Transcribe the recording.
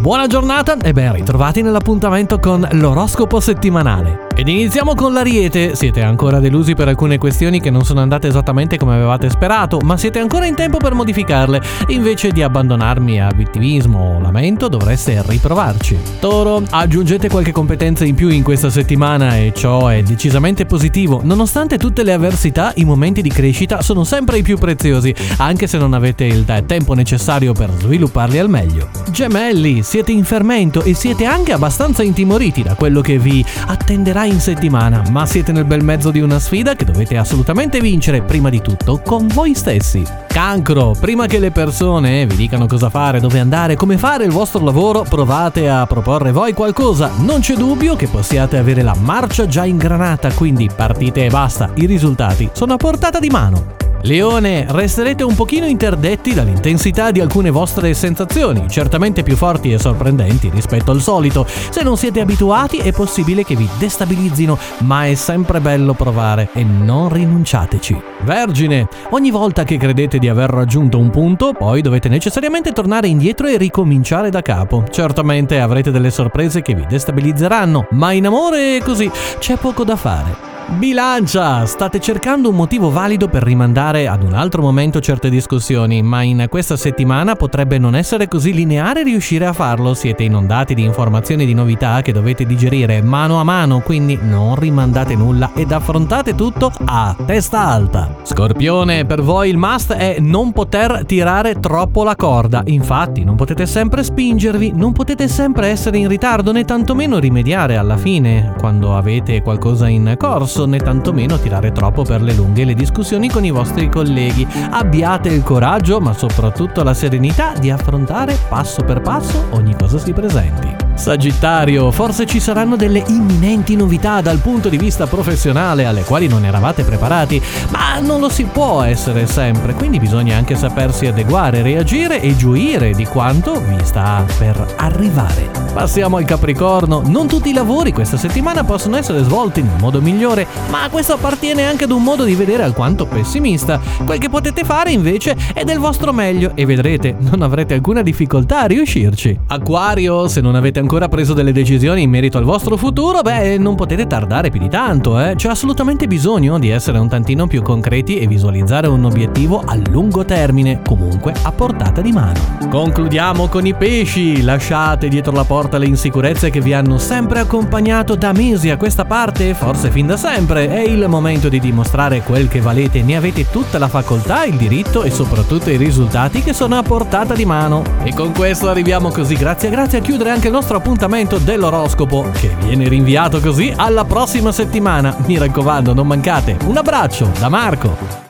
Buona giornata e ben ritrovati nell'appuntamento con l'oroscopo settimanale. Ed iniziamo con l'Ariete. Siete ancora delusi per alcune questioni che non sono andate esattamente come avevate sperato, ma siete ancora in tempo per modificarle. Invece di abbandonarmi a vittimismo o lamento, dovreste riprovarci. Toro, aggiungete qualche competenza in più in questa settimana e ciò è decisamente positivo. Nonostante tutte le avversità, i momenti di crescita sono sempre i più preziosi, anche se non avete il tempo necessario per svilupparli al meglio. Gemelli, siete in fermento e siete anche abbastanza intimoriti da quello che vi attenderà in settimana, ma siete nel bel mezzo di una sfida che dovete assolutamente vincere prima di tutto con voi stessi. Cancro, prima che le persone vi dicano cosa fare, dove andare, come fare il vostro lavoro, provate a proporre voi qualcosa. Non c'è dubbio che possiate avere la marcia già ingranata, quindi partite e basta, i risultati sono a portata di mano. Leone, resterete un pochino interdetti dall'intensità di alcune vostre sensazioni, certamente più forti e sorprendenti rispetto al solito. Se non siete abituati è possibile che vi destabilizzino, ma è sempre bello provare e non rinunciateci. Vergine, ogni volta che credete di aver raggiunto un punto, poi dovete necessariamente tornare indietro e ricominciare da capo. Certamente avrete delle sorprese che vi destabilizzeranno, ma in amore così c'è poco da fare. Bilancia! State cercando un motivo valido per rimandare ad un altro momento certe discussioni, ma in questa settimana potrebbe non essere così lineare riuscire a farlo. Siete inondati di informazioni e di novità che dovete digerire mano a mano, quindi non rimandate nulla ed affrontate tutto a testa alta. Scorpione, per voi il must è non poter tirare troppo la corda. Infatti, non potete sempre spingervi, non potete sempre essere in ritardo né tantomeno rimediare alla fine quando avete qualcosa in corso posso né tantomeno tirare troppo per le lunghe le discussioni con i vostri colleghi. Abbiate il coraggio, ma soprattutto la serenità di affrontare passo per passo ogni cosa si presenti. Sagittario, forse ci saranno delle imminenti novità dal punto di vista professionale alle quali non eravate preparati, ma non lo si può essere sempre, quindi bisogna anche sapersi adeguare, reagire e gioire di quanto vi sta per arrivare. Passiamo al Capricorno, non tutti i lavori questa settimana possono essere svolti nel modo migliore, ma questo appartiene anche ad un modo di vedere alquanto pessimista. Quel che potete fare invece è del vostro meglio e vedrete, non avrete alcuna difficoltà a riuscirci. Acquario, se non avete ancora ancora preso delle decisioni in merito al vostro futuro, beh, non potete tardare più di tanto, eh. C'è assolutamente bisogno di essere un tantino più concreti e visualizzare un obiettivo a lungo termine, comunque a portata di mano. Concludiamo con i pesci. Lasciate dietro la porta le insicurezze che vi hanno sempre accompagnato da mesi a questa parte, forse fin da sempre. È il momento di dimostrare quel che valete, ne avete tutta la facoltà, il diritto e soprattutto i risultati che sono a portata di mano. E con questo arriviamo così, grazie grazie a chiudere anche il nostro appuntamento dell'oroscopo che viene rinviato così alla prossima settimana. Mi raccomando, non mancate. Un abbraccio da Marco.